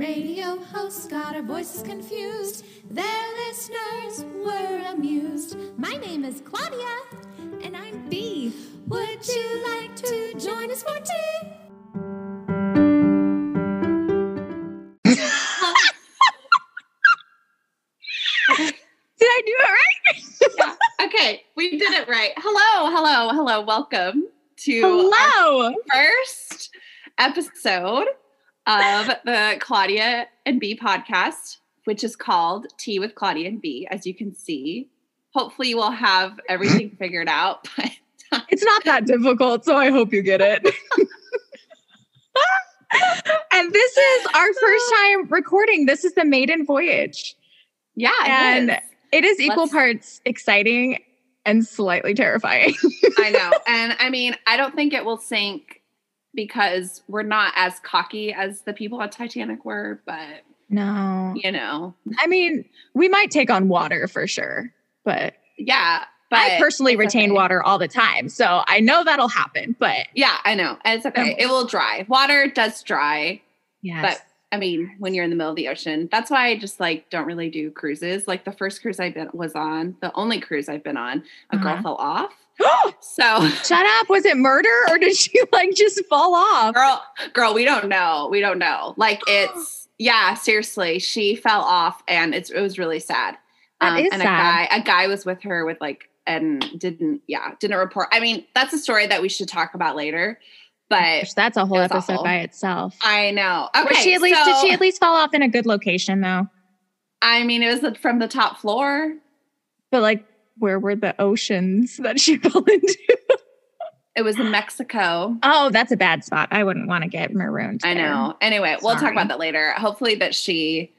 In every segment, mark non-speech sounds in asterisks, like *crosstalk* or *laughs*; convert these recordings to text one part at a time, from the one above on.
radio hosts got our voices confused. Their listeners were amused. My name is Claudia. And I'm B. Would you like to join us for tea? Did I do it right? Okay, we did it right. Hello, hello, hello. Welcome to Hello. our first episode of the Claudia and B podcast, which is called Tea with Claudia and B, as you can see. Hopefully, you will have everything *laughs* figured out. But *laughs* It's not that difficult, so I hope you get it. *laughs* and this is our first oh. time recording. This is the maiden voyage. yeah, And is. It is equal Let's- parts exciting and slightly terrifying. I know. And I mean, I don't think it will sink because we're not as cocky as the people at Titanic were, but no. you know, I mean, we might take on water for sure, but, yeah. But I personally retain okay. water all the time. So I know that'll happen, but Yeah, I know. It's okay. Um, it will dry. Water does dry, Yeah, but I mean, when you're in the middle of the ocean, that's why I just like don't really do cruises. Like the first cruise I been was on, the only cruise I've been on, a girl Uh-huh. fell off. *gasps* So, Shut up. Was it murder or did she *laughs* like just fall off? girl, girl, we don't know. We don't know. Like *gasps* it's yeah, seriously, she fell off, and it's it was really sad. Um, and sad. a guy, a guy was with her with like and didn't yeah didn't report. I mean, that's a story that we should talk about later. But Gosh, That's a whole episode awful. by itself. I know. Okay, Was she at least did she at least fall off in a good location though? I mean, it was from the top floor. But like where were the oceans that she *laughs* fell into? It was in Mexico. Oh, that's a bad spot. I wouldn't want to get marooned. I know. Anyway, we'll talk about that later. Hopefully that she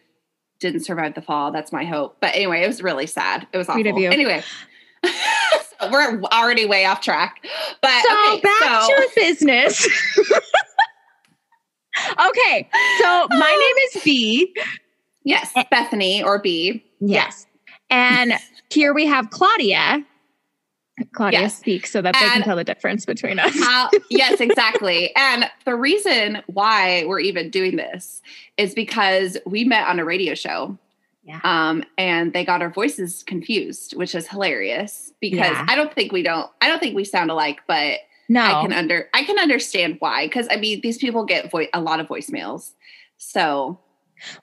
didn't survive the fall. That's my hope. But anyway, it was really sad. It was awful. Anyway. *laughs* so we're already way off track. But So okay, back so to business. *laughs* okay, so my name is B. yes. Bethany or B. Yes. And here we have Claudia. Claudia Yes. speaks so that they can tell the difference between us. How, *laughs* yes, exactly. And the reason why we're even doing this is because we met on a radio show. Yeah. Um, and they got our voices confused, which is hilarious because Yeah. I don't think we don't I don't think we sound alike, but no. I can under I can understand why. Because I mean these people get vo- a lot of voicemails. So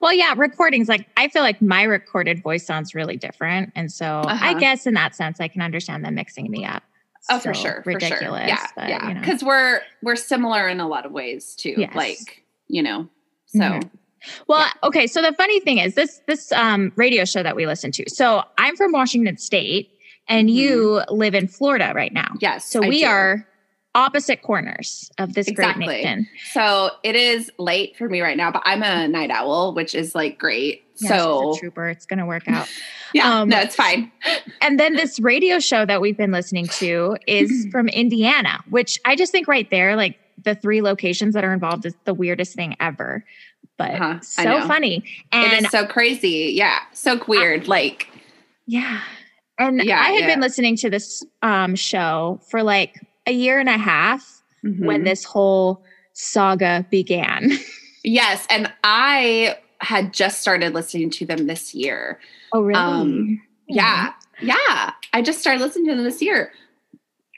Well, yeah, recordings like I feel like my recorded voice sounds really different, and so I Uh-huh. guess in that sense, I can understand them mixing me up. oh for So sure. for sure. ridiculous. Yeah. but, yeah. you know. Because we're we're similar in a lot of ways too. Yes. Like, you know. So Mhm. Well, okay. So the funny thing is this this um, radio show that we listen to. So I'm from Washington State, and you live in Florida right now. yes. So I we are opposite corners of this Exactly. great nation. So it is late for me right now, but I'm a night owl, which is like great. Yeah, so trooper. It's going to work *laughs* out. yeah, um, no, it's fine. *laughs* and then this radio show that we've been listening to is *clears throat* from Indiana, which I just think right there, like the three locations that are involved, is the weirdest thing ever. But Uh-huh, so funny. it And is so crazy. Yeah, so weird. like Yeah. And Yeah, I had yeah. been listening to this um, show for like a year and a half when mhm. this whole saga began. *laughs* yes, and I had just started listening to them this year. Oh, really? Um, Yeah, yeah. I just started listening to them this year.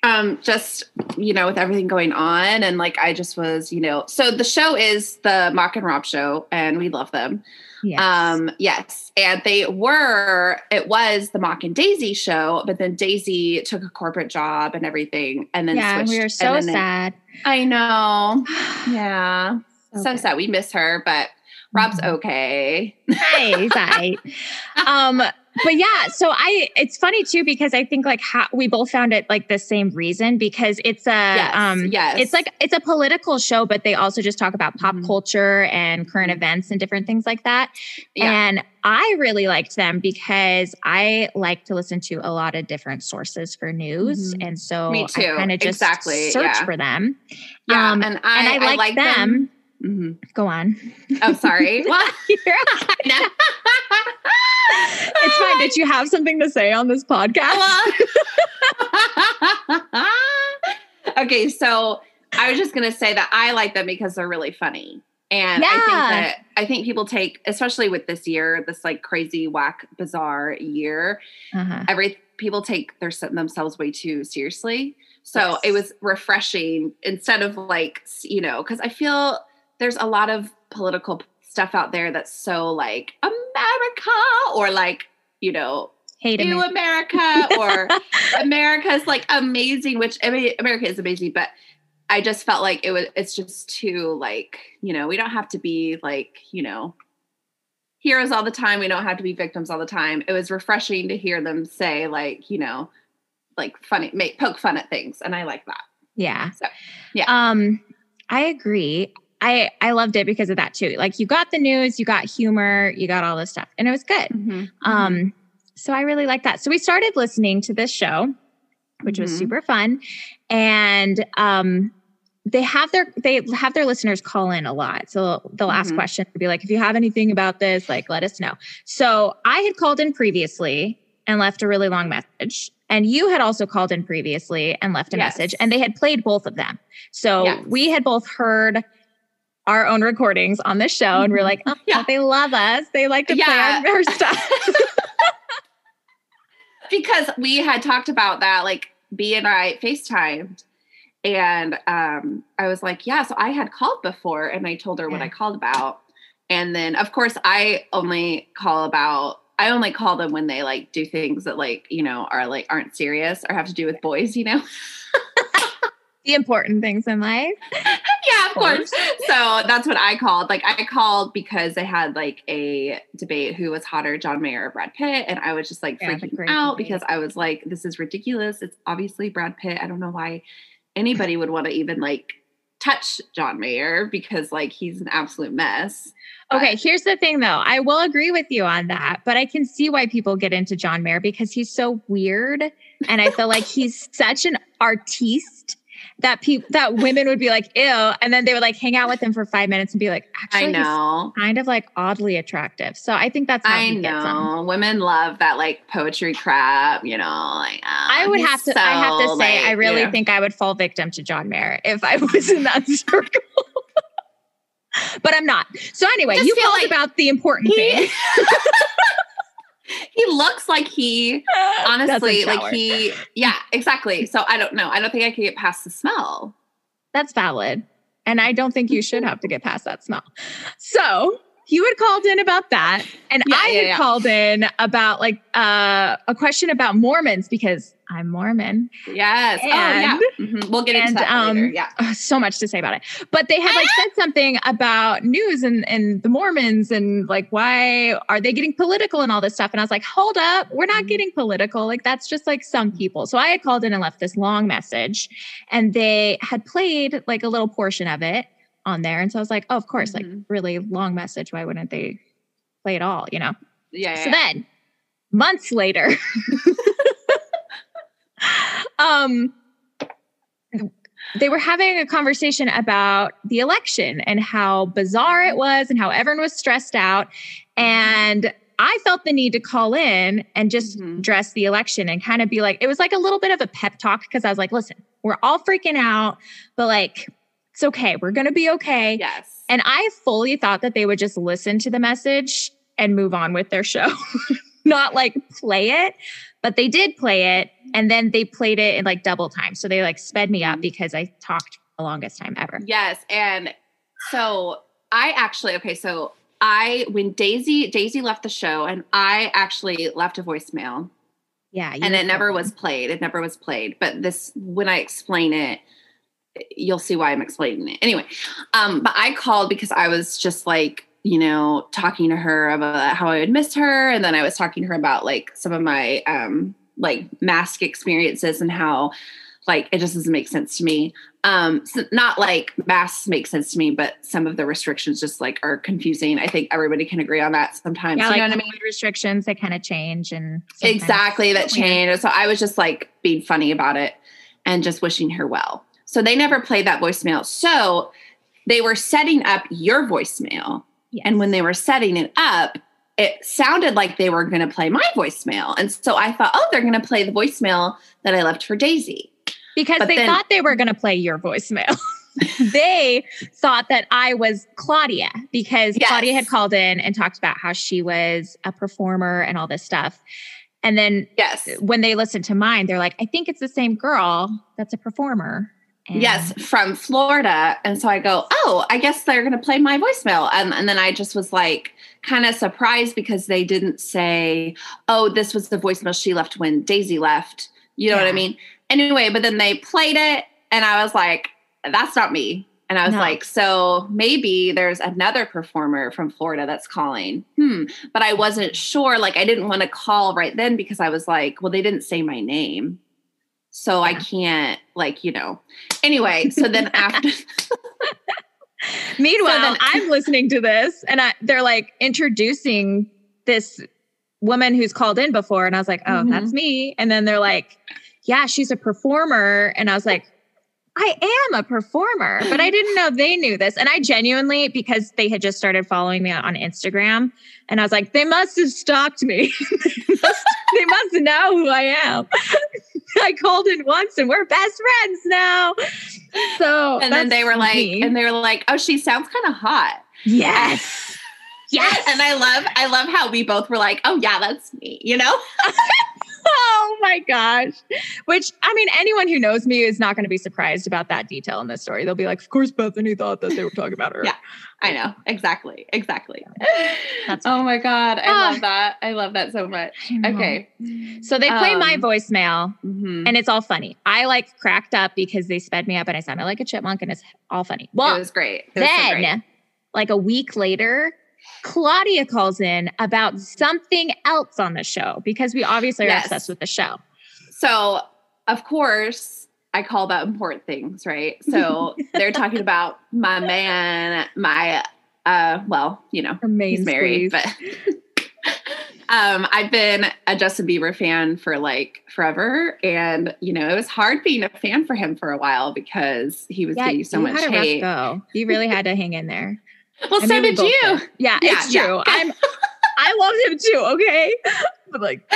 Um, just you know, with everything going on, and like I just was, you know, so the show is the Mock and Rob show, and we love them. Yes. Um, yes. And they were, it was the Mock and Daisy show, but then Daisy took a corporate job and everything. And then yeah, switched. we and so sad. I know. *sighs* Yeah. So Okay. sad. We miss her, but Rob's Mhm. okay. Hey, he's. *laughs* Um, but yeah, so I it's funny too because I think like how we both found it like the same reason because it's a Yes. um yes. it's like it's a political show, but they also just talk about pop Mhm. culture and current Mhm. events and different things like that. Yeah. And I really liked them because I like to listen to a lot of different sources for news. Mhm. And so Me I too. kind of just Exactly, search yeah. for them. yeah. um, and I, and I like, like them. Mhm. Go on. Oh, sorry. *laughs* *laughs* It's fine. Did you have something to say on this podcast? *laughs* okay, so I was just gonna say that I like them because they're really funny. And I think that I think people take, especially with this year, this like crazy, whack, bizarre year, Uh-huh. every people take their themselves way too seriously. So Yes. it was refreshing instead of like you know because I feel there's a lot of political stuff out there that's so like America or like you know Hate new him. America *laughs* or America's like amazing, which I mean America is amazing, but I just felt like it was it's just too like, you know, we don't have to be like, you know, heroes all the time. We don't have to be victims all the time. It was refreshing to hear them say like, you know, like funny make poke fun at things. And I like that. Yeah. So, yeah. Um, I agree. I I loved it because of that too. Like you got the news, you got humor, you got all this stuff, and it was good. Mm-hmm. Um, so I really like that. So we started listening to this show, which was Mhm. super fun, and um, they have their they have their listeners call in a lot. So they'll ask Mhm. questions, be like, if you have anything about this, like let us know. So I had called in previously and left a really long message. And you had also called in previously and left a Yes. message, and they had played both of them. So Yes. we had both heard our own recordings on this show, and we are like, oh, Yeah. they love us. They like to Yeah. play our, our stuff. *laughs* *laughs* because we had talked about that like b and i facetimed and um i was like yeah so i had called before and i told her what i called about and then of course i only call about i only call them when they like do things that like you know are like aren't serious or have to do with boys you know *laughs* the important things in life. Yeah of course so that's what i called like i called because I had like a debate who was hotter john mayer or brad pitt and i was just like Yeah, freaking out debate. because i was like this is ridiculous it's obviously brad pitt i don't know why anybody would want to even like touch john mayer because like he's an absolute mess Okay, But- here's the thing though. I will agree with you on that, but I can see why people get into John Mayer because he's so weird. And I feel like he's such an artiste that people that women would be like, ew. And then they would like hang out with him for five minutes and be like, actually, i know kind of like oddly attractive. So I think that's I he gets them. know women love that like poetry crap, you know. Like oh, I would have to. I have to so, say, I really you know. think I would fall victim to John Mayer if I *laughs* was in that circle. *laughs* but I'm not. So anyway, Just you feel like about the important he, things. *laughs* *laughs* he looks like he *laughs* honestly like he yeah exactly so i don't know i don't think i could get past the smell That's valid. And I don't think you should *laughs* have to get past that smell. So you had called in about that. And Yeah, I yeah, had yeah. called in about like uh, a question about Mormons because I'm Mormon. yes oh yeah Mhm. we'll get into and, that um, later yeah Ugh, so much to say about it. But they had like said something about news and, and the Mormons and like why are they getting political and all this stuff. And I was like, hold up, we're not Mhm. getting political. Like that's just like some people. So I had called in and left this long message and they had played like a little portion of it on there. And so I was like, oh, of course, like Mhm. really long message. Why wouldn't they play it all? You know? yeah, yeah, So yeah. then, months later, *laughs* um, they were having a conversation about the election and how bizarre it was and how everyone was stressed out. And I felt the need to call in and just Mhm. address the election and kind of be like, it was like a little bit of a pep talk because I was like, listen, we're all freaking out, but like, it's okay. We're going to be okay. yes And I fully thought that they would just listen to the message and move on with their show, *laughs* not like play it. But they did play it and then they played it in like double time. So they like sped me up Mhm. because I talked the longest time ever. yes and so i actually okay so i when daisy daisy left the show and i actually left a voicemail Yeah. and it never was played. It never was played. But this, when I explain it, you'll see why I'm explaining it. Anyway, um, but I called because I was just like, you know, talking to her about how I would miss her, and then I was talking to her about like some of my um, like mask experiences and how like it just doesn't make sense to me. Um, so not like masks make sense to me, but some of the restrictions just like are confusing. I think everybody can agree on that sometimes. Yeah, you like know what I mean? Restrictions, that kind of change and Exactly, that change. So I was just like being funny about it and just wishing her well. So they never played that voicemail. So they were setting up your voicemail. Yes. And when they were setting it up, it sounded like they were going to play my voicemail. And so I thought, oh, they're going to play the voicemail that I left for Daisy. because but they then- thought they were going to play your voicemail. *laughs* they thought that I was Claudia because Yes. Claudia had called in and talked about how she was a performer and all this stuff. And then Yes. when they listened to mine, they're like, I think it's the same girl that's a performer. And Yes, from Florida. And so I go, oh, I guess they're going to play my voicemail. And, and then I just was like, kind of surprised because they didn't say, oh, this was the voicemail she left when Daisy left. You know what I mean? Anyway, but then they played it and I was like, that's not me. And I was No. like, so maybe there's another performer from Florida that's calling. Hmm. But I wasn't sure. Like, I didn't want to call right then because I was like, well, they didn't say my name. So I can't, like, you know. Anyway, so then *laughs* after, *laughs* Meanwhile, So then- I'm listening to this and I, they're like introducing this woman who's called in before. And I was like, oh, Mhm. that's me. And then they're like, yeah, she's a performer. And I was like, I am a performer, but I didn't know they knew this. And I genuinely, because they had just started following me on Instagram, and I was like, they must have stalked me. *laughs* they, must, they must know who I am. *laughs* I called in once and we're best friends now. So, and then they were like, me. and they were like, oh, she sounds kind of hot. Yes. *laughs* Yes. And I love, I love how we both were like, oh yeah, that's me, you know? *laughs* *laughs* oh my gosh. Which, I mean, anyone who knows me is not going to be surprised about that detail in this story. They'll be like, of course, Bethany thought that they were talking about her. Yeah. I know. Exactly. Exactly. *laughs* That's oh my God. I Ah. love that. I love that so much. Okay. So they play my Um, voicemail Mhm. and it's all funny. I like cracked up because they sped me up and I sounded like a chipmunk and it's all funny. Well, it was great. It was so then, great. like a week later, Claudia calls in about something else on the show because we obviously are Yes. obsessed with the show. So, of course, I call about important things, right? So *laughs* they're talking about my man, my, uh, well, you know, he's married, but *laughs* um, I've been a Justin Bieber fan for like forever, and you know it was hard being a fan for him for a while because he was getting so much hate. go. You really had to hang in there. Well, so we did you did. Yeah, Yeah, it's yeah. true. I'm I loved him too, okay? *laughs* But like,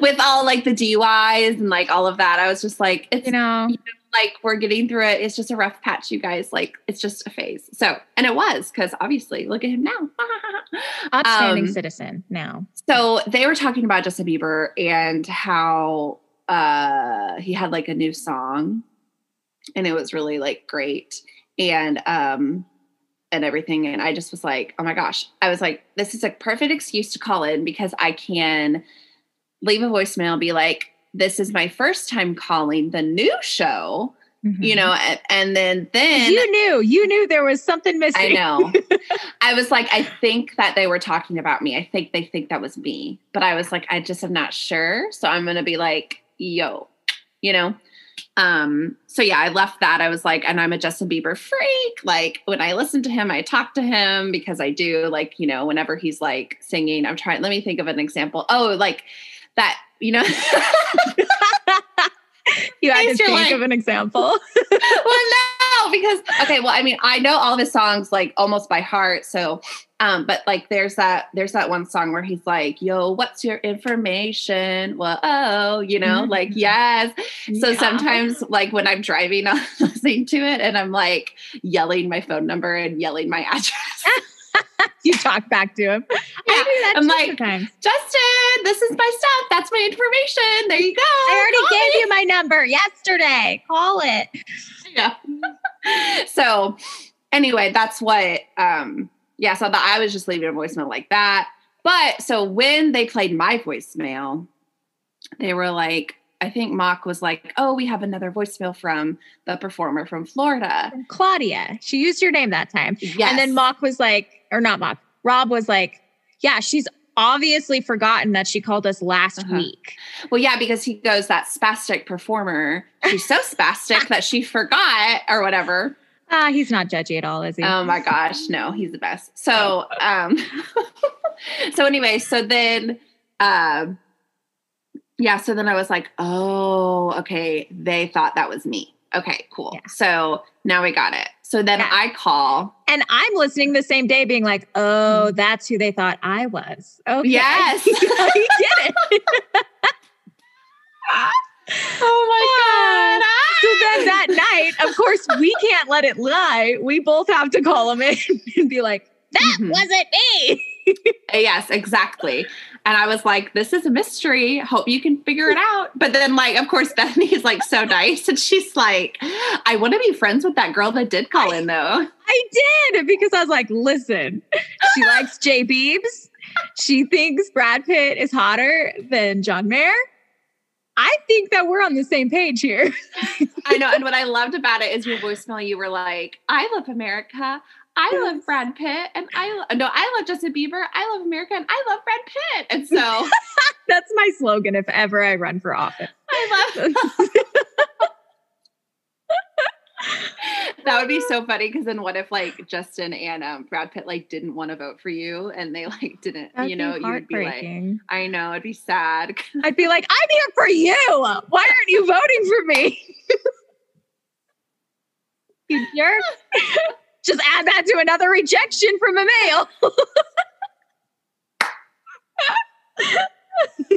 with all like the DUIs and like all of that. I was just like, it's you know, like we're getting through it. It's just a rough patch, you guys. Like it's just a phase. So, and it was because obviously, look at him now. *laughs* outstanding Um, citizen now. So they were talking about Justin Bieber and how uh he had like a new song and it was really like great and um and everything and I just was like, "Oh my gosh." I was like, "This is a perfect excuse to call in because I can leave a voicemail be like, this is my first time calling the new show, you Mhm. know, and, and then then you knew, you knew there was something missing. I know. *laughs* I was like, I think that they were talking about me. I think they think that was me. But I was like, I just am not sure. So I'm gonna be like, yo, you know? Um, so yeah, I left that. I was like, and I'm a Justin Bieber freak. Like when I listen to him, I talk to him because I do like, you know, whenever he's like singing, I'm trying, let me think of an example. Oh, like that, you know. *laughs* You had to think like- of an example. *laughs* well, no, *laughs* because okay, well, I mean, I know all of his songs like almost by heart. So, um, but like, there's that there's that one song where he's like, "Yo, what's your information?" Well, oh, you know, like Mhm. yes. So Yeah. sometimes, like when I'm driving, *laughs* I'm listening to it, and I'm like yelling my phone number and yelling my *laughs* address. you talk back to him. Yeah, I do that I'm like, sometimes. Justin, this is my stuff. That's my information. There you go. I already Call gave me." you my number yesterday. Call it. yeah. *laughs* so anyway, that's what um yeah, so that I was just leaving a voicemail like that. But so when they played my voicemail, they were like, I think Mock was like, Oh, we have another voicemail from the performer from Florida. Claudia. She used your name that time. Yes. And then Mock was like, or not Mock, Rob was like, yeah, she's obviously forgotten that she called us last Uh-huh. week. Well, yeah, because he goes, that spastic performer, she's so spastic that she forgot or whatever. Ah, he's not judgy at all, is he? Oh my gosh, no, he's the best. So, um, *laughs* so anyway, so then, um, yeah, so then I was like, oh, okay, they thought that was me. Okay, cool. Yeah. So now we got it. So then Yeah. I call. and I'm listening the same day, being like, oh, that's who they thought I was. Okay. Yes. *laughs* he did it. *laughs* Oh my god! *laughs* So then that night, of course, we can't let it lie. We both have to call him in and be like, that Mhm. wasn't me. *laughs* Yes, exactly. And I was like, this is a mystery. Hope you can figure it out. But then, like, of course, *laughs* Bethany's like so nice. And she's like, I want to be friends with that girl that did call in, though. I did because I was like, listen, she likes Jay Beebs. She thinks Brad Pitt is hotter than John Mayer. I think that we're on the same page here. *laughs* I know. And what I loved about it is your voicemail, you were like, I love America. I love Brad Pitt. And I, lo- no, I love Justin Bieber. I love America. And I love Brad Pitt. And so *laughs* That's my slogan if ever I run for office. I love *laughs* *laughs* that would be so funny because then what if like Justin and um, Brad Pitt like didn't want to vote for you and they like didn't, That'd you know, you'd be like. I know, it'd be sad. I'd be like, I'm here for you. Why aren't you voting for me? you jerk. Just add that to another rejection from a male. *laughs*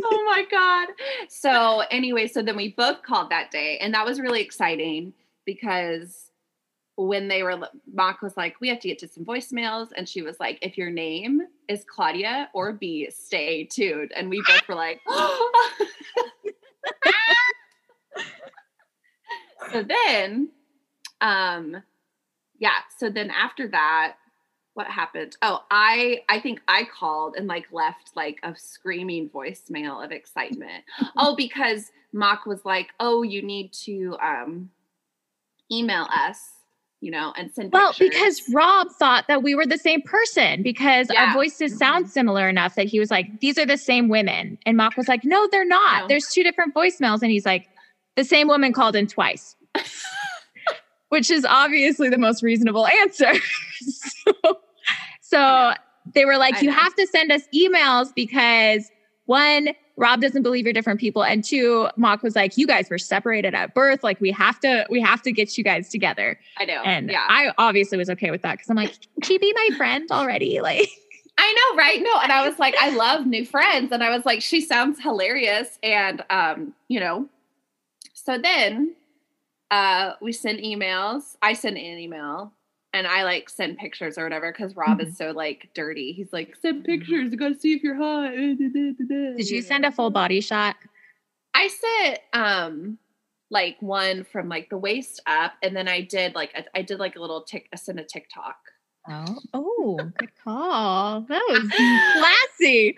oh my god. So anyway, so then we both called that day, and that was really exciting because when they were Mock was like, we have to get to some voicemails, and she was like, if your name is Claudia or B, stay tuned. And we both were like, *gasps* *laughs* so then, um, yeah. So then after that, what happened? Oh, I I think I called and like left like a screaming voicemail of excitement. *laughs* oh, because Mock was like, "Oh, you need to um email us, you know, and send Well, pictures." because Rob thought that we were the same person because Yeah. our voices sound similar enough that he was like, these are the same women. And Mock was like, no, they're not. No. There's two different voicemails. And he's like, the same woman called in twice, *laughs* which is obviously the most reasonable answer. *laughs* so, so they were like, you have to send us emails because one, Rob doesn't believe you're different people. And two, Mock was like, you guys were separated at birth. Like we have to, we have to get you guys together. I know. And yeah. I obviously was okay with that because I'm like, can she be my friend already? *laughs* Like, I know, right? No, and I was like, I love new friends, and I was like, she sounds hilarious, and um, you know. So then, uh, we send emails. I send an email, and I like send pictures or whatever because Rob is so like dirty. He's like, send pictures. I gotta see if you're hot. *laughs* did you send a full body shot? I sent um like one from like the waist up, and then I did like a, I did like a little tick. I sent a TikTok. Oh, oh, good call. That was *laughs* classy. *laughs*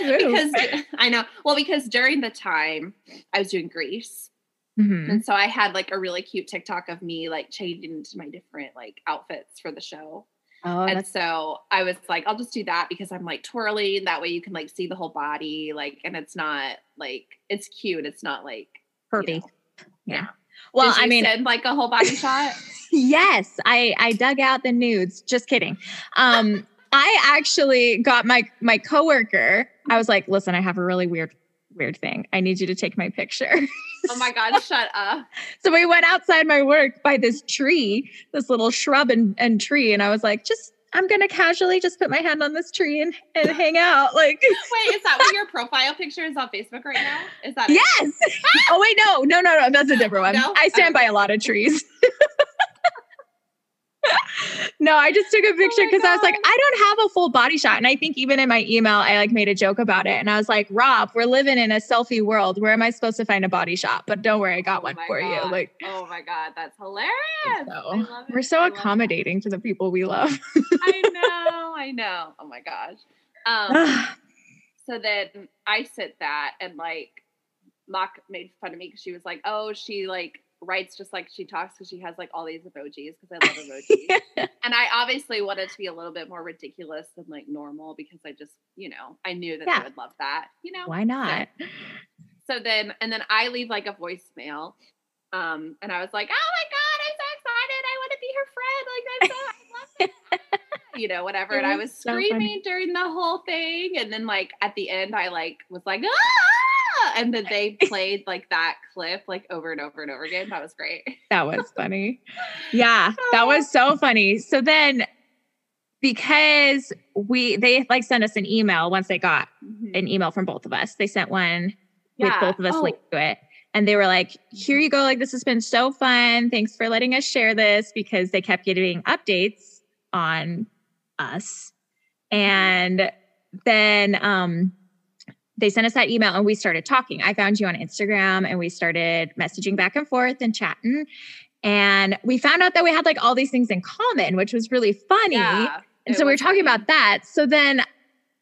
because I know. Well, because during the time I was doing Grease, Mhm. and so I had like a really cute TikTok of me like changing into my different like outfits for the show. Oh, and so I was like, I'll just do that because I'm like twirling. That way you can like see the whole body, like, and it's not like it's cute. It's not like you perfect. know. Yeah. Well, you I mean, send like a whole body shot. *laughs* yes, I I dug out the nudes. Just kidding. Um, *laughs* I actually got my my coworker. I was like, listen, I have a really weird weird thing. I need you to take my picture. *laughs* Oh my god, shut up! *laughs* So we went outside my work by this tree, this little shrub and, and tree. And I was like, just, I'm going to casually just put my hand on this tree and, and hang out. Like, *laughs* Wait, is that what your profile picture is on Facebook right now? Is that yes. *laughs* oh, wait, no, no, no, no. That's a different one. No? I stand by a lot of trees. No, I just took a picture Oh because I was like, I don't have a full body shot. And I think even in my email, I like made a joke about it. And I was like, Rob, we're living in a selfie world. Where am I supposed to find a body shot? But don't worry, I got Oh one for you. Like, oh my god, that's *sighs* hilarious. So, we're so I accommodating to the people we love. I *laughs* know, I know. Oh my gosh. Um, *sighs* so then I said that and like Mock made fun of me because she was like, oh, she like writes just like she talks because she has like all these emojis because I love emojis. *laughs* and I obviously wanted to be a little bit more ridiculous than like normal because I just, you know, I knew that Yeah. they would love that, you know. Why not? So then, and then I leave like a voicemail. Um, and I was like, oh my God, I'm so excited. I want to be her friend. Like, I'm so, I love her. *laughs* you know, whatever. And I was so funny. screaming during the whole thing. And then, like, at the end, I like was like, ah! And then they *laughs* played like that clip like over and over and over again. That was great. That was *laughs* funny. Yeah, that was so funny. So then because we they like sent us an email once they got Mhm. an email from both of us. They sent one with both of us Oh, linked to it. and they were like, here you go. Like, this has been so fun. Thanks for letting us share this because they kept getting updates on us. And then um, they sent us that email and we started talking. I found you on Instagram and we started messaging back and forth and chatting. And we found out that we had like all these things in common, which was really funny. Yeah, and so we were talking funny. about that. So then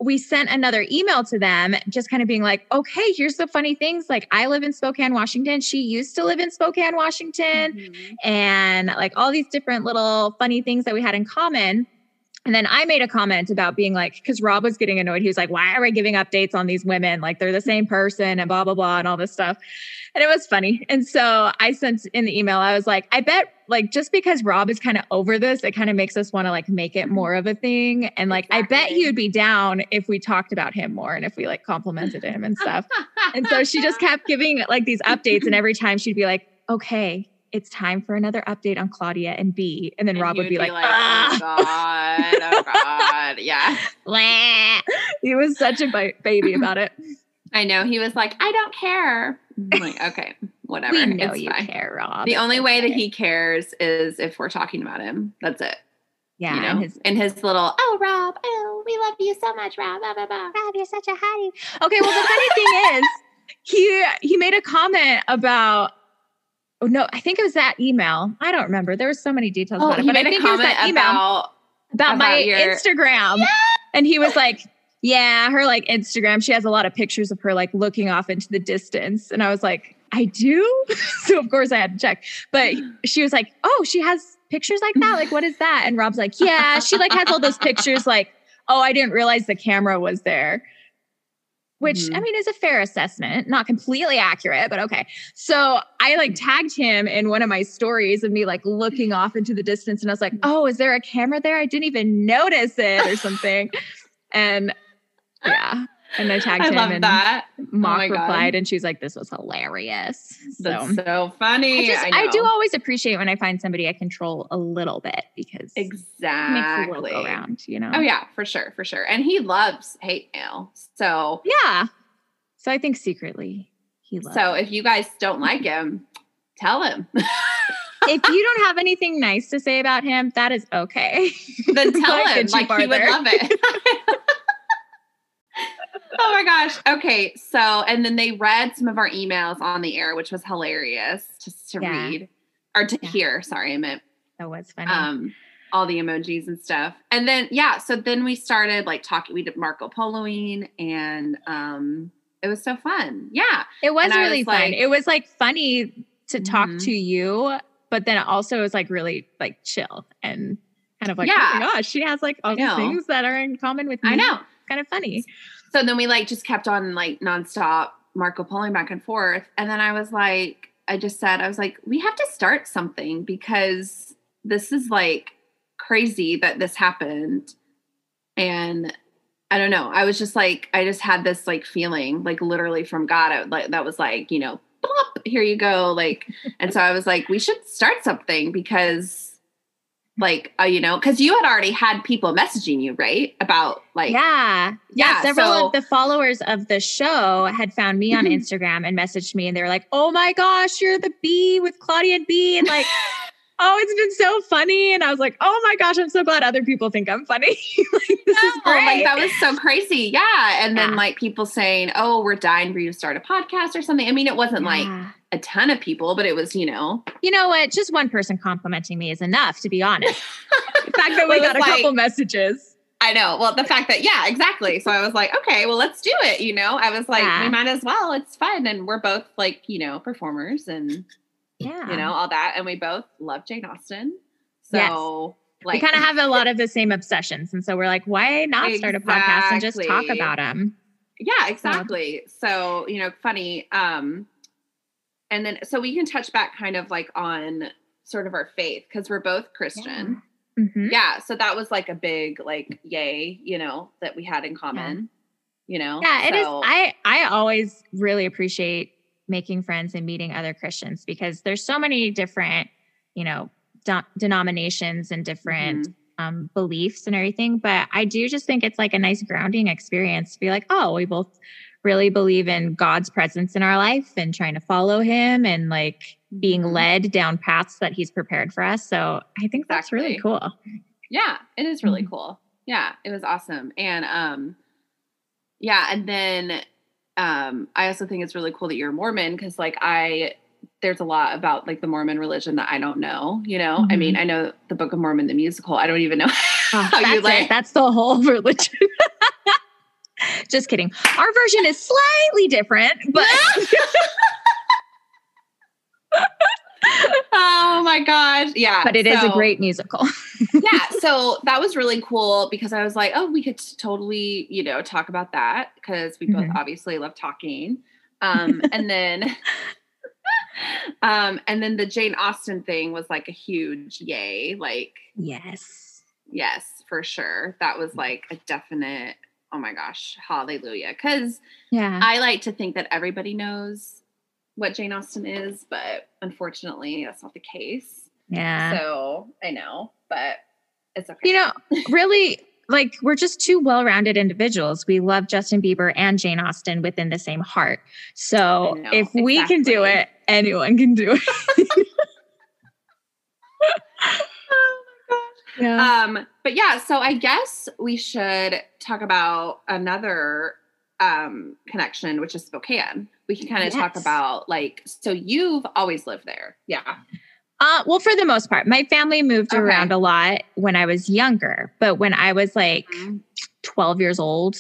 we sent another email to them, just kind of being like, okay, here's the funny things. Like, I live in Spokane, Washington. She used to live in Spokane, Washington Mhm. and like all these different little funny things that we had in common. And then I made a comment about being like, because Rob was getting annoyed. He was like, why are we giving updates on these women? Like they're the same person and blah, blah, blah, and all this stuff. And it was funny. And so I sent in the email, I was like, I bet like just because Rob is kind of over this, it kind of makes us want to like make it more of a thing. And like, I bet Exactly. he would be down if we talked about him more and if we like complimented him and stuff. And so she just *laughs* kept giving like these updates. And every time she'd be like, okay, it's time for another update on Claudia and B. And then And Rob would be like, oh ah, God, oh *laughs* God, yeah. He was such a ba- baby about it. *clears throat* I know. He was like, I don't care. I'm like, okay, whatever. we know it's you fine. care, Rob. The only way that he cares is if we're talking about him. That's it. yeah, you know, and his in his little, oh, Rob, oh, we love you so much, Rob, blah, blah, blah. Rob, you're such a hottie. Okay, well, the funny thing is, he he made a comment about. Oh no, I think it was that email. I don't remember. There was so many details Oh, about it, but I think it was that email about, about, my your- Instagram. And he was like, Yeah, her like Instagram, she has a lot of pictures of her like looking off into the distance. And I was like, I do. *laughs* so of course I had to check. But she was like, Oh, she has pictures like that? Like, what is that? And Rob's like, Yeah, she like has all those pictures, like, *laughs* oh, I didn't realize the camera was there. Which I Mhm. mean is a fair assessment, not completely accurate, but okay. So I like tagged him in one of my stories of me like looking off into the distance, and I was like, "Oh, is there a camera there? I didn't even notice it, or something." *laughs* and yeah, and I tagged I him, love and that. Oh Mock my God. replied, and she's like, "This was hilarious." So That's so funny. I just, I, I, do always appreciate when I find somebody I control a little bit because it makes exactly. the world go round, you know. Oh yeah, for sure, for sure. And he loves hate mail. So yeah. So I think secretly he loves. so if you guys don't like him, tell him. if you don't have anything nice to say about him, that is okay. then *laughs* tell him like he would love it. *laughs* oh my gosh. Okay. So and then they read some of our emails on the air, which was hilarious just to Yeah. read or to Yeah. hear. Sorry, I meant That was funny. um all the emojis and stuff. And then yeah, so then we started like talking, we did Marco Poloing and um it was so fun. Yeah. it was and really was fun. like- it was like funny to talk Mhm. to you, but then also it was like really like chill and kind of like, oh my gosh, she has like all these know. things that are in common with me. I know. Kind of funny. So then we like just kept on like nonstop Marco Poloing back and forth. And then I was like, I just said, I was like, we have to start something because this is like crazy that this happened. And I don't know. I was just like, I just had this like feeling, like literally from God. I, like that was like, you know, "Plop, here you go. Like, and so I was like, we should start something because, like, uh, you know, because you had already had people messaging you, right? About like, yeah. Yeah. yeah, Several so- of the followers of the show had found me on Mhm. Instagram and messaged me and they were like, oh my gosh, you're the bee with Claudia and B. And like, *laughs* oh, it's been so funny. And I was like, oh my gosh, I'm so glad other people think I'm funny. *laughs* like, this is great. like that was so crazy. Yeah. And then like people saying, Oh, we're dying for you to start a podcast or something. I mean, it wasn't like Yeah. A ton of people, but it was, you know, you know what? Just one person complimenting me is enough, to be honest. *laughs* the fact that we got a it's couple messages. I know. Well, the fact that, yeah, exactly. So I was like, okay, well, let's do it. You know, I was like, Yeah. we might as well. It's fun. And we're both like, you know, performers and, Yeah. you know, all that. And we both love Jane Austen. So, Yes. like, we kind of have a lot of the same obsessions. And so we're like, why not start a podcast and just talk about them? Yeah, exactly. So, you know, funny. Um, and then so we can touch back kind of like on sort of our faith because we're both Christian. Mhm. Yeah. So that was like a big like yay, you know, that we had in common. You know? Yeah, it is. So- I I always really appreciate making friends and meeting other Christians because there's so many different, you know, de- denominations and different Mhm. um, beliefs and everything. But I do just think it's like a nice grounding experience to be like, oh, we both really believe in God's presence in our life and trying to follow him and like being Mhm. led down paths that he's prepared for us. So I think that's really cool. Yeah, it is really Mhm. cool. Yeah, it was awesome. And um yeah, and then um I also think it's really cool that you're Mormon because like I there's a lot about like the Mormon religion that I don't know, you know? I mean, I know the Book of Mormon the musical. I don't even know *laughs* Oh, how that's you it. like That's the whole *laughs* religion. Just kidding. Our version is slightly different, but *laughs* Oh my gosh. Yeah. but it is a great musical. *laughs* yeah so that was really cool because i was like oh we could totally you know talk about that because we both Mhm. obviously love talking um and then *laughs* um and then the jane austen thing was like a huge yay like yes. yes for sure that was like a definite oh my gosh hallelujah because Yeah. i like to think that everybody knows what jane austen is but unfortunately that's not the case yeah. so i know but it's okay you know, really like we're just two well-rounded individuals. We love Justin Bieber and Jane Austen within the same heart. So know, if we can do it, anyone can do it. *laughs* yeah. Um, but yeah, so I guess we should talk about another um connection, which is Spokane. We can kind of talk about like so you've always lived there. Yeah. Uh, well, for the most part, my family moved Okay. around a lot when I was younger. But when I was like Mm-hmm. 12 years old,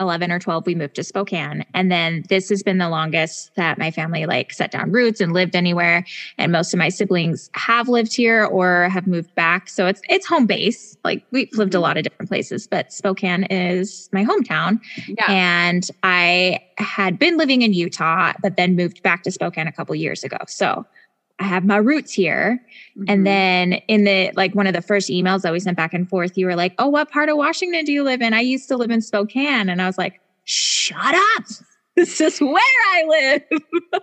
11 or 12, we moved to Spokane. And then this has been the longest that my family like set down roots and lived anywhere. And most of my siblings have lived here or have moved back. So it's it's home base. Like we've lived a Mhm. lot of different places, but Spokane is my hometown. Yeah. And I had been living in Utah, but then moved back to Spokane a couple years ago. So I have my roots here. Mhm. And then in the like one of the first emails that we sent back and forth, you were like, "Oh, what part of Washington do you live in?" I used to live in Spokane, and I was like, "Shut up! *laughs* This is where I live." *laughs*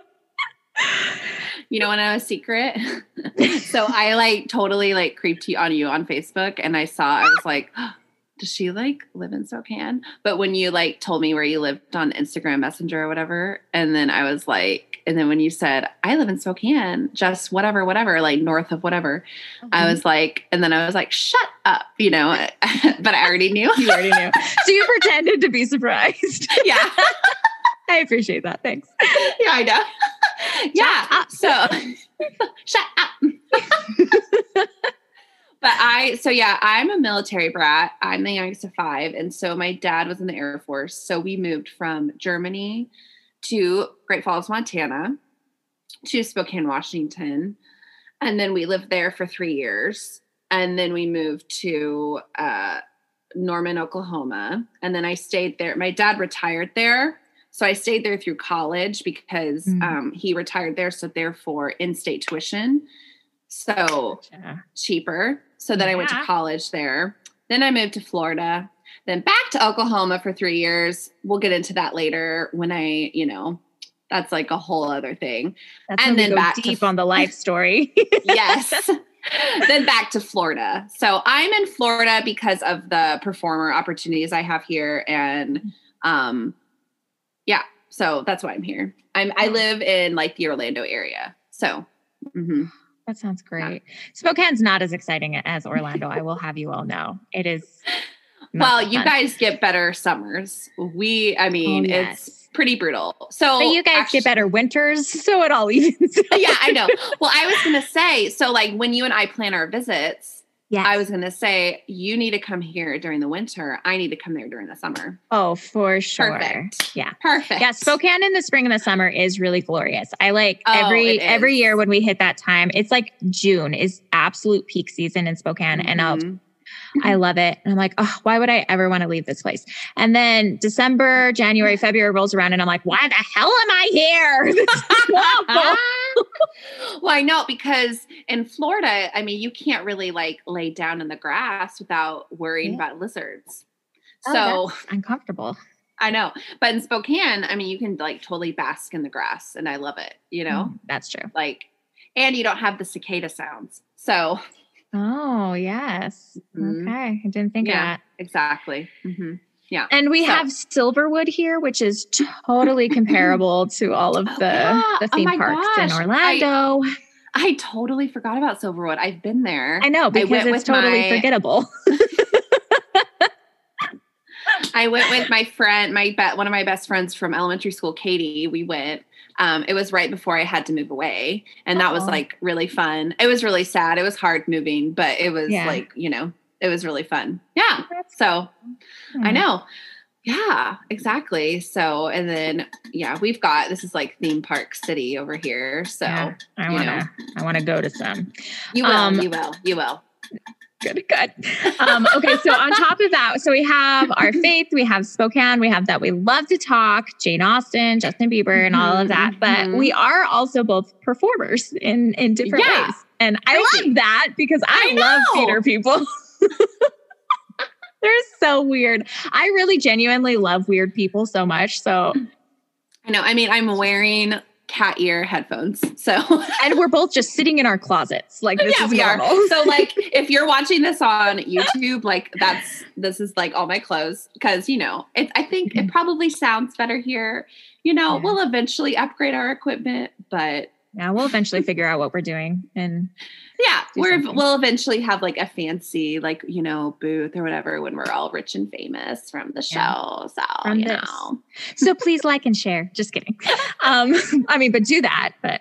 you know, when I was secret. *laughs* so I like totally like creeped you on you on Facebook and I saw I was like, *gasps* does she like live in Spokane? But when you like told me where you lived on Instagram Messenger or whatever, and then I was like, and then when you said, I live in Spokane, just whatever, whatever, like north of whatever, I mm-hmm. was like, and then I was like, shut up, you know, *laughs* but I already knew. you already knew, so you pretended to be surprised. *laughs* yeah. *laughs* I appreciate that. Thanks. Yeah, I know. yeah. So shut up. but I, so yeah, I'm a military brat. I'm the youngest of five. And so my dad was in the Air Force. So we moved from Germany to Great Falls, Montana, to Spokane, Washington. And then we lived there for three years. And then we moved to uh, Norman, Oklahoma. And then I stayed there. My dad retired there. So I stayed there through college because Mm. um, he retired there. So therefore, in-state tuition, so Gotcha. cheaper. So then I went to college there. Then I moved to Florida. Then back to Oklahoma for three years. We'll get into that later when I, you know, that's like a whole other thing. That's And then back to- deep on the life story. *laughs* yes. *laughs* then back to Florida. So I'm in Florida because of the performer opportunities I have here. And um yeah, so that's why I'm here. I'm I live in like the Orlando area. So mhm. That sounds great. Spokane's not as exciting as Orlando. I will have you all know. It is. Well, you fun. guys get better summers. We I oh, mean, Oh, it's pretty brutal. So But you guys actu- get better winters, *laughs* so it all evens. *laughs* yeah, I know. Well, I was gonna say, so like when you and I plan our visits, Yes. I was gonna say you need to come here during the winter. I need to come there during the summer. Oh, for sure. Perfect. Yeah. Perfect. Yeah, Spokane in the spring and the summer is really glorious. I like Oh, every every year when we hit that time. It's like June is absolute peak season in Spokane, and I'll. I love it. And I'm like, oh, why would I ever want to leave this place? And then December, January, February rolls around, and I'm like, why the hell am I here? *laughs* This is awful. *laughs* well, I know because in Florida, I mean, you can't really like lay down in the grass without worrying Yeah. about lizards. Oh, So uncomfortable. I know, but in Spokane, I mean, you can like totally bask in the grass, and I love it. You know, Mm, that's true. like, and you don't have the cicada sounds. So Oh yes. Mhm. Okay, I didn't think Yeah. of that. exactly. hmm Yeah. And we So- have Silverwood here, which is totally comparable to all of Oh, *laughs* the, yeah. the Oh theme my parks in gosh. I- Orlando. I totally forgot about Silverwood. I've been there. I, know because went it's totally my- forgettable. *laughs* I went with my friend, my be- one of my best friends from elementary school, Katie. We went. Um, it was right before I had to move away, and that was like really fun. It was really sad. It was hard moving, but it was Yeah. like you know, it was really fun. Yeah. That's- So I Hmm. know. Yeah, exactly. So, and then yeah, we've got this is like theme park city over here. So Yeah, I you want know. to. I want to go to some. you will, Um, you will, you will. Good, good. Um, okay, so on top of that, so we have our *laughs* faith, we have Spokane, we have that we love to talk, Jane Austen, Justin Bieber, and all of that. But Mhm. we are also both performers in in different Yeah. ways, and I love that because I, I love theater people. *laughs* They're so weird. I really genuinely love weird people so much. So, I know. I mean, I'm wearing cat ear headphones, so *laughs* and we're both just sitting in our closets. Like this yeah, is we normal. are. So, *laughs* like, if you're watching this on YouTube, like, that's this is like all my clothes because you know, it. I think it mm-hmm. probably sounds better here. You know, Yeah. we'll eventually upgrade our equipment, but yeah, we'll eventually figure out what we're doing. And yeah, Do we're something. we'll eventually have like a fancy, like you know, booth or whatever when we're all rich and famous from the show. Yeah. So From you this. know, so please like and share. Just kidding. *laughs* Um, I mean, but do that. But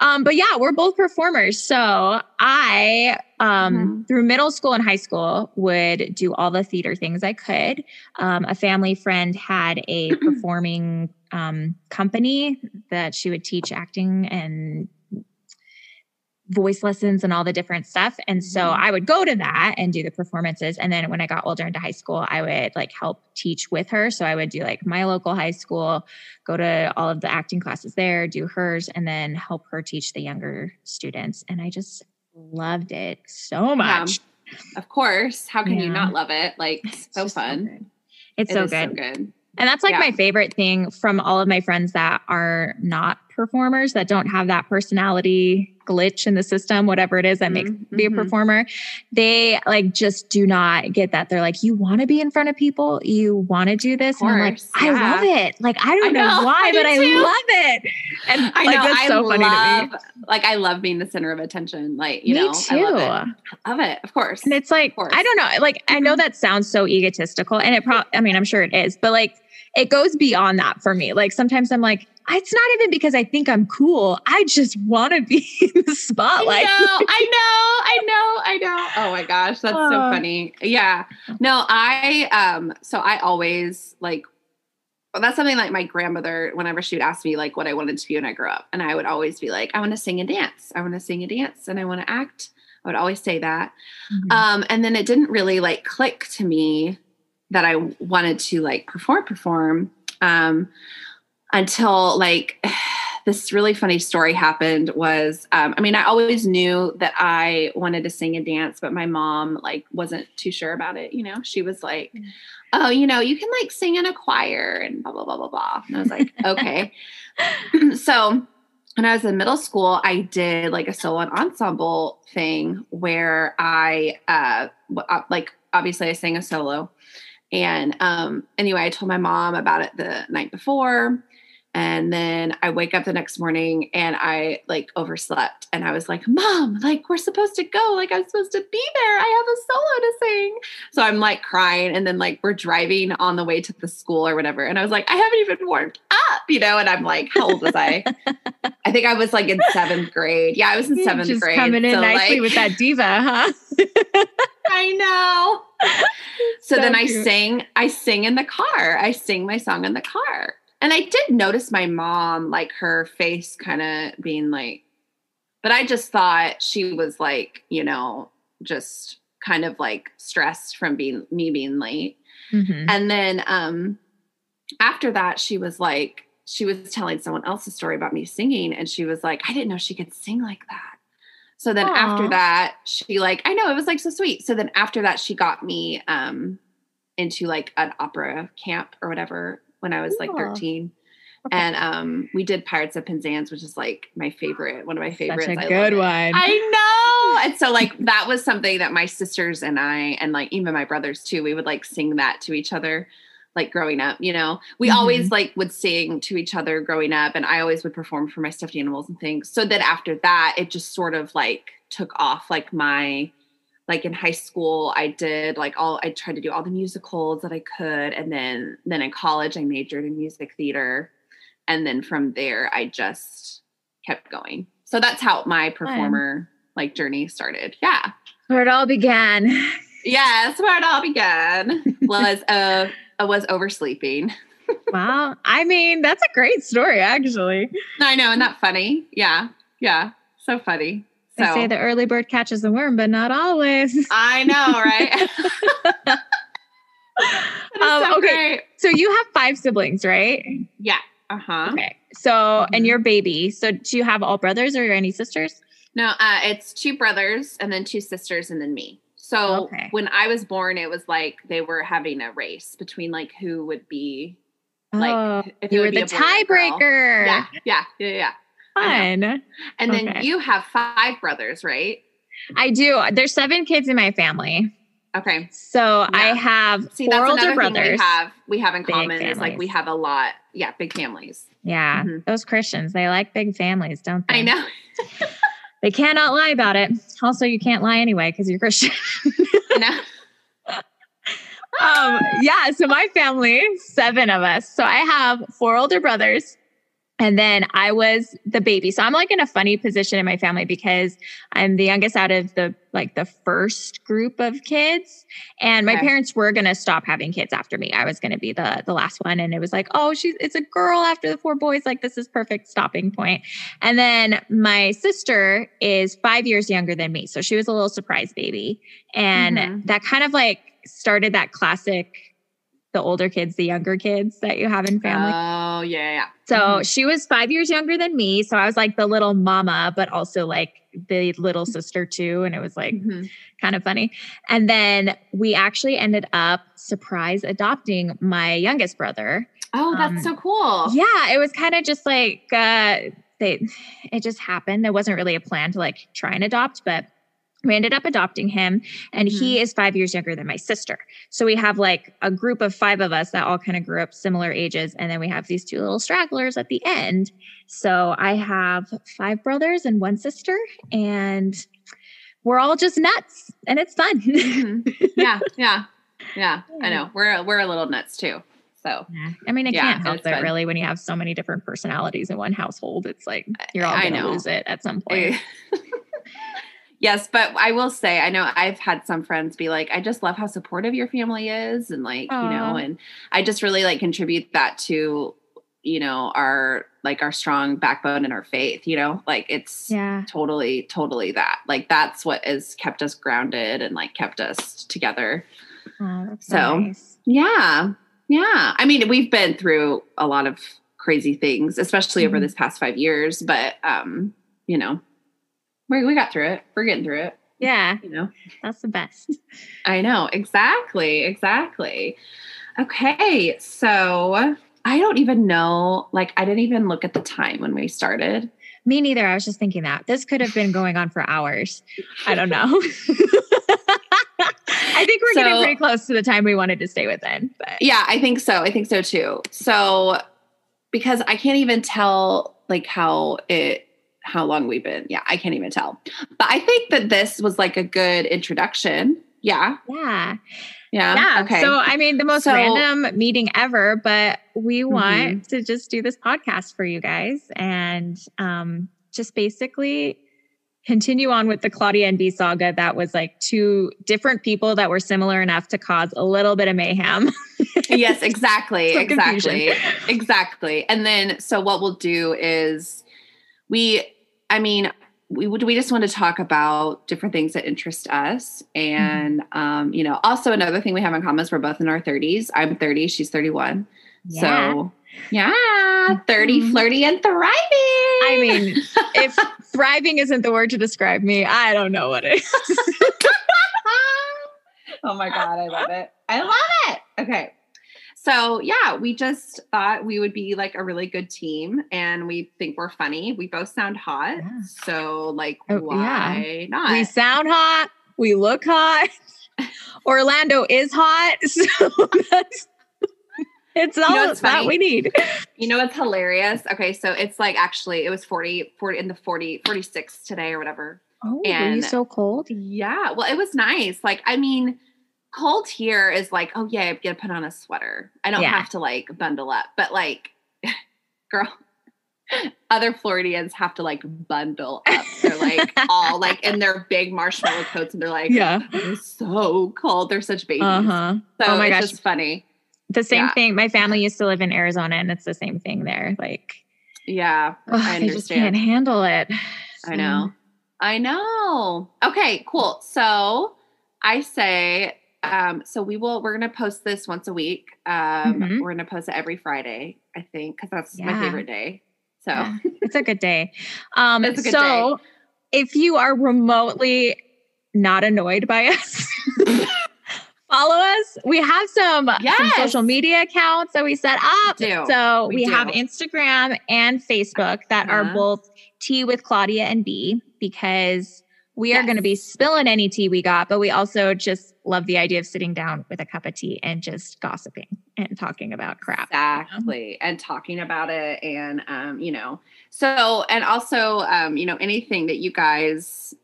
um, but yeah, we're both performers. So I um Mhm. through middle school and high school would do all the theater things I could. Um, a family friend had a *clears throat* performing um company that she would teach acting and voice lessons and all the different stuff. And so Mhm. I would go to that and do the performances. And then when I got older into high school, I would like help teach with her. So I would do like my local high school, go to all of the acting classes there, do hers, and then help her teach the younger students. And I just loved it so much. of course, how can you not love it? Like, so just fun. good. It's It so good. so good. And that's like Yeah. my favorite thing from all of my friends that are not performers, that don't have that personality glitch in the system, whatever it is that makes Mhm, be a mhm. performer. They like just do not get that. They're like, you want to be in front of people, you want to do this. And I'm like, course, I love it. Like, I don't I know, know, *laughs* why, I do but I too. love it. And *laughs* I like, know. that's I so love, funny to me. Like I love being the center of attention. Like you me know, too. I love it. I love it. Of course. And it's like. I don't know. Like, I know Mhm. that sounds so egotistical, and it probably, I mean, I'm sure it is, but like, it goes beyond that for me. Like, sometimes I'm like, it's not even because I think I'm cool. I just want to be *laughs* in the I spotlight. know, I know, I know, I know. Oh my gosh, that's so Oh. funny. Yeah. No, I um so I always like well, that's something like my grandmother, whenever she would ask me like what I wanted to be when I grew up, and I would always be like, I want to sing and dance. I want to sing and dance and I want to act. I would always say that. Mhm. Um, and then it didn't really like click to me that I wanted to like perform, perform um, until like *sighs* this really funny story happened was um, I mean, I always knew that I wanted to sing and dance, but my mom like wasn't too sure about it. You know, she was like, Mm. oh, you know, you can like sing in a choir and blah, blah, blah, blah, blah. And I was like, *laughs* okay. *clears throat* so when I was in middle school, I did like a solo and ensemble thing where I, uh, uh, like, obviously I sang a solo. And um, anyway, I told my mom about it the night before. And then I wake up the next morning and I like overslept. And I was like, Mom, like, we're supposed to go. Like, I'm supposed to be there. I have a solo to sing. So I'm like crying. And then, like, we're driving on the way to the school or whatever. And I was like, I haven't even warmed up, you know? And I'm like, How old was I? *laughs* I think I was like in seventh grade. Yeah, I was in seventh just grade. coming in So, nicely like- with that diva, huh? *laughs* I know. So, So then I sing, I sing in the car. I sing my song in the car. And I did notice my mom, like her face kind of being like, but I just thought she was like, you know, just kind of like stressed from being me being late. Mhm. And then um after that, she was like, she was telling someone else a story about me singing, and she was like, I didn't know she could sing like that. So then after that, she like, I know it was like so sweet. So then after that, she got me um into like an opera camp or whatever when I was like 13. Okay. And um we did Pirates of Penzance, which is like my favorite, one of my favorites. Such a I good one. I know. And so like that was something that my sisters and I and like even my brothers too, we would like sing that to each other like growing up, you know. We Mhm. always like would sing to each other growing up and I always would perform for my stuffed animals and things. So then after that, it just sort of like took off like my like in high school I did like all I tried to do all the musicals that I could and then then in college I majored in music theater and then from there I just kept going. So that's how my performer like journey started. Yeah. Where it all began. *laughs* Yes, where it all began *laughs* was uh was oversleeping. *laughs* Wow. I mean, that's a great story, actually. I know, isn't that funny? Yeah, yeah, so funny. They say the early bird catches the worm, but not always. *laughs* I know, right? *laughs* Um, so okay. great. So you have five siblings, right? Yeah. Uh huh. Okay. So, and Mhm. you're baby. So do you have all brothers or any sisters? No, uh, it's two brothers and then two sisters and then me. So Okay. when I was born, it was like they were having a race between like who would be like oh, if you were the a boy or a girl. tiebreaker. Yeah, yeah, yeah, yeah. Fun. And then you have five brothers, right? I do. There's seven kids in my family. Okay. So I have See, four that's older brothers. we have we have in Big common is like we have a lot, yeah, big families. Yeah, Mhm. those Christians, they like big families, don't they? I know. *laughs* They cannot lie about it. Also, you can't lie anyway because you're Christian. Know. *laughs* um, yeah, so my family, seven of us. So I have four older brothers. And then I was the baby. So I'm like in a funny position in my family because I'm the youngest out of the like the first group of kids. And my Okay. parents were gonna stop having kids after me. I was gonna be the the last one. And it was like, oh, she's it's a girl after the four boys. Like this is perfect stopping point. And then my sister is five years younger than me. So she was a little surprise baby. And Mhm. that kind of like started that classic the older kids, the younger kids that you have in family. Oh yeah, yeah. so mhm. she was five years younger than me. So I was like the little mama, but also like the little sister too. And it was like Mhm. kind of funny. And then we actually ended up surprise adopting my youngest brother. Oh, that's Um, so cool. Yeah, it was kind of just like uh they it just happened. There wasn't really a plan to like try and adopt, but we ended up adopting him and he is 5 years younger than my sister. So we have like a group of 5 of us that all kind of grew up similar ages and then we have these two little stragglers at the end. So I have 5 brothers and one sister and we're all just nuts and it's fun. Mhm. Yeah, *laughs* yeah, yeah. I know. We're we're a little nuts too. So Yeah. I mean, it Yeah, can't help it fun. really when you have so many different personalities in one household. It's like you're all I going to know. lose it at some *laughs* point. *laughs* Yes, but I will say, I know I've had some friends be like, I just love how supportive your family is. And like, you know, and I just really like contribute that to, you know, our like our strong backbone and our faith, you know, like it's Yeah. totally, totally that. Like that's what has kept us grounded and like kept us together. Oh, So, nice. Yeah. Yeah. I mean, we've been through a lot of crazy things, especially over Mhm. this past five years, but um, you know, we we got through it. We're getting through it, Yeah, you know. that's the best. *laughs* I know. Exactly. Exactly. Okay. So I don't even know, like I didn't even look at the time when we started. Me neither. I was just thinking that this could have been going on for hours. I don't know. *laughs* *laughs* I think we're getting So- pretty close to the time we wanted to stay within. But Yeah, I think so. I think so too. So because I can't even tell like how it how long we've been. Yeah, I can't even tell. But I think that this was like a good introduction. Yeah. yeah. Yeah. Yeah. Okay. So, I mean, the most So- random meeting ever, but we want Mhm. to just do this podcast for you guys and um, just basically continue on with the Claudia and B saga. That was like two different people that were similar enough to cause a little bit of mayhem. *laughs* yes, exactly. Exactly. confusion. Exactly. And then so what we'll do is we I mean we would we just want to talk about different things that interest us and um you know also another thing we have in common is we're both in our 30s i'm 30 she's 31 Yeah. so yeah 30 Mhm. flirty and thriving. I mean, *laughs* if thriving isn't the word to describe me, I don't know what is. *laughs* oh my god i love it. I love it. Okay so yeah we just thought we would be like a really good team and we think we're funny we both sound hot Yeah. so like Oh, why not we sound hot. We look hot. *laughs* Orlando is hot. *laughs* So that's It's all know what's that funny? we need. You know what's hilarious? Okay, so it's like actually it was 40, 40 in the 40, 46 today or whatever. Oh, were you And- so cold? Yeah. Well, it was nice. Like, I mean, cold here is like, oh yeah, I'm gonna put on a sweater. I don't Yeah. have to like bundle up. But like, *laughs* girl, other Floridians have to like bundle up. They're like all like in their big marshmallow coats and they're like, Yeah. it's so cold. They're such babies. Uh huh. So Oh my it's gosh. just funny. The same Yeah. thing. My family used to live in Arizona, and it's the same thing there. Like, Yeah. ugh, I they just can't handle it. I know. I know. Okay, cool. So I say, um, so we will, we're going to post this once a week. Um, Mhm. We're going to post it every Friday, I think, because that's my favorite day. So Yeah, it's a good day. Um, It's a good so if you are remotely not annoyed by us, *laughs* follow us. We have some, some social media accounts that we set up. do. So We we, have. Instagram and Facebook that are Uh-huh. both Tea with Claudia and B because we are going to be spilling any tea we got, but we also just love the idea of sitting down with a cup of tea and just gossiping and talking about crap. Exactly. And talking about it and um, you know, so and also um, you know, anything that you guys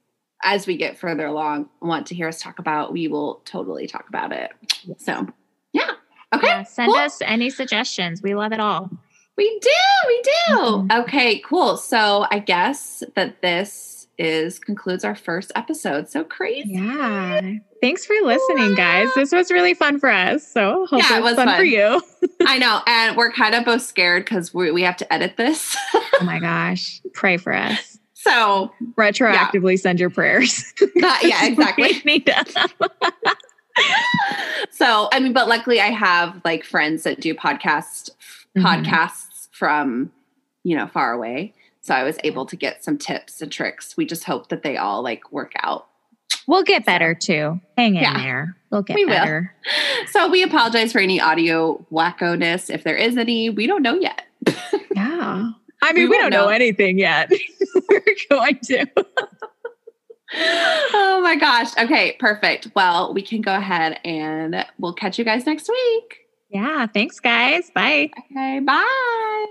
as we get further along want to hear us talk about, we will totally talk about it. So yeah. Okay. Yeah, send cool. us any suggestions. We love it all. We do, we do. Mhm. Okay, cool. So I guess that this is concludes our first episode. So crazy. Yeah. Thanks for listening, guys. This was really fun for us. So hope Yeah, it was fun, for you. *laughs* I know. *laughs* And we're kind of both scared because we, we have to edit this. Oh my gosh. Pray for us. *laughs* so Retroactively send your prayers. that, yeah, exactly. Need to- so I mean, but luckily I have like friends that do podcast Mhm. podcasts from, you know, far away. So I was able to get some tips and tricks. We just hope that they all like work out. We'll get better too. Hang in Yeah. there. We'll get We will. better. *laughs* So we apologize for any audio wacko-ness if there is any. We don't know yet. *laughs* Yeah. I mean, we, won't don't know. know. anything yet. *laughs* We're going to. oh my gosh. Okay, perfect. Well, we can go ahead and we'll catch you guys next week. Yeah. Thanks, guys. Bye. Okay, bye.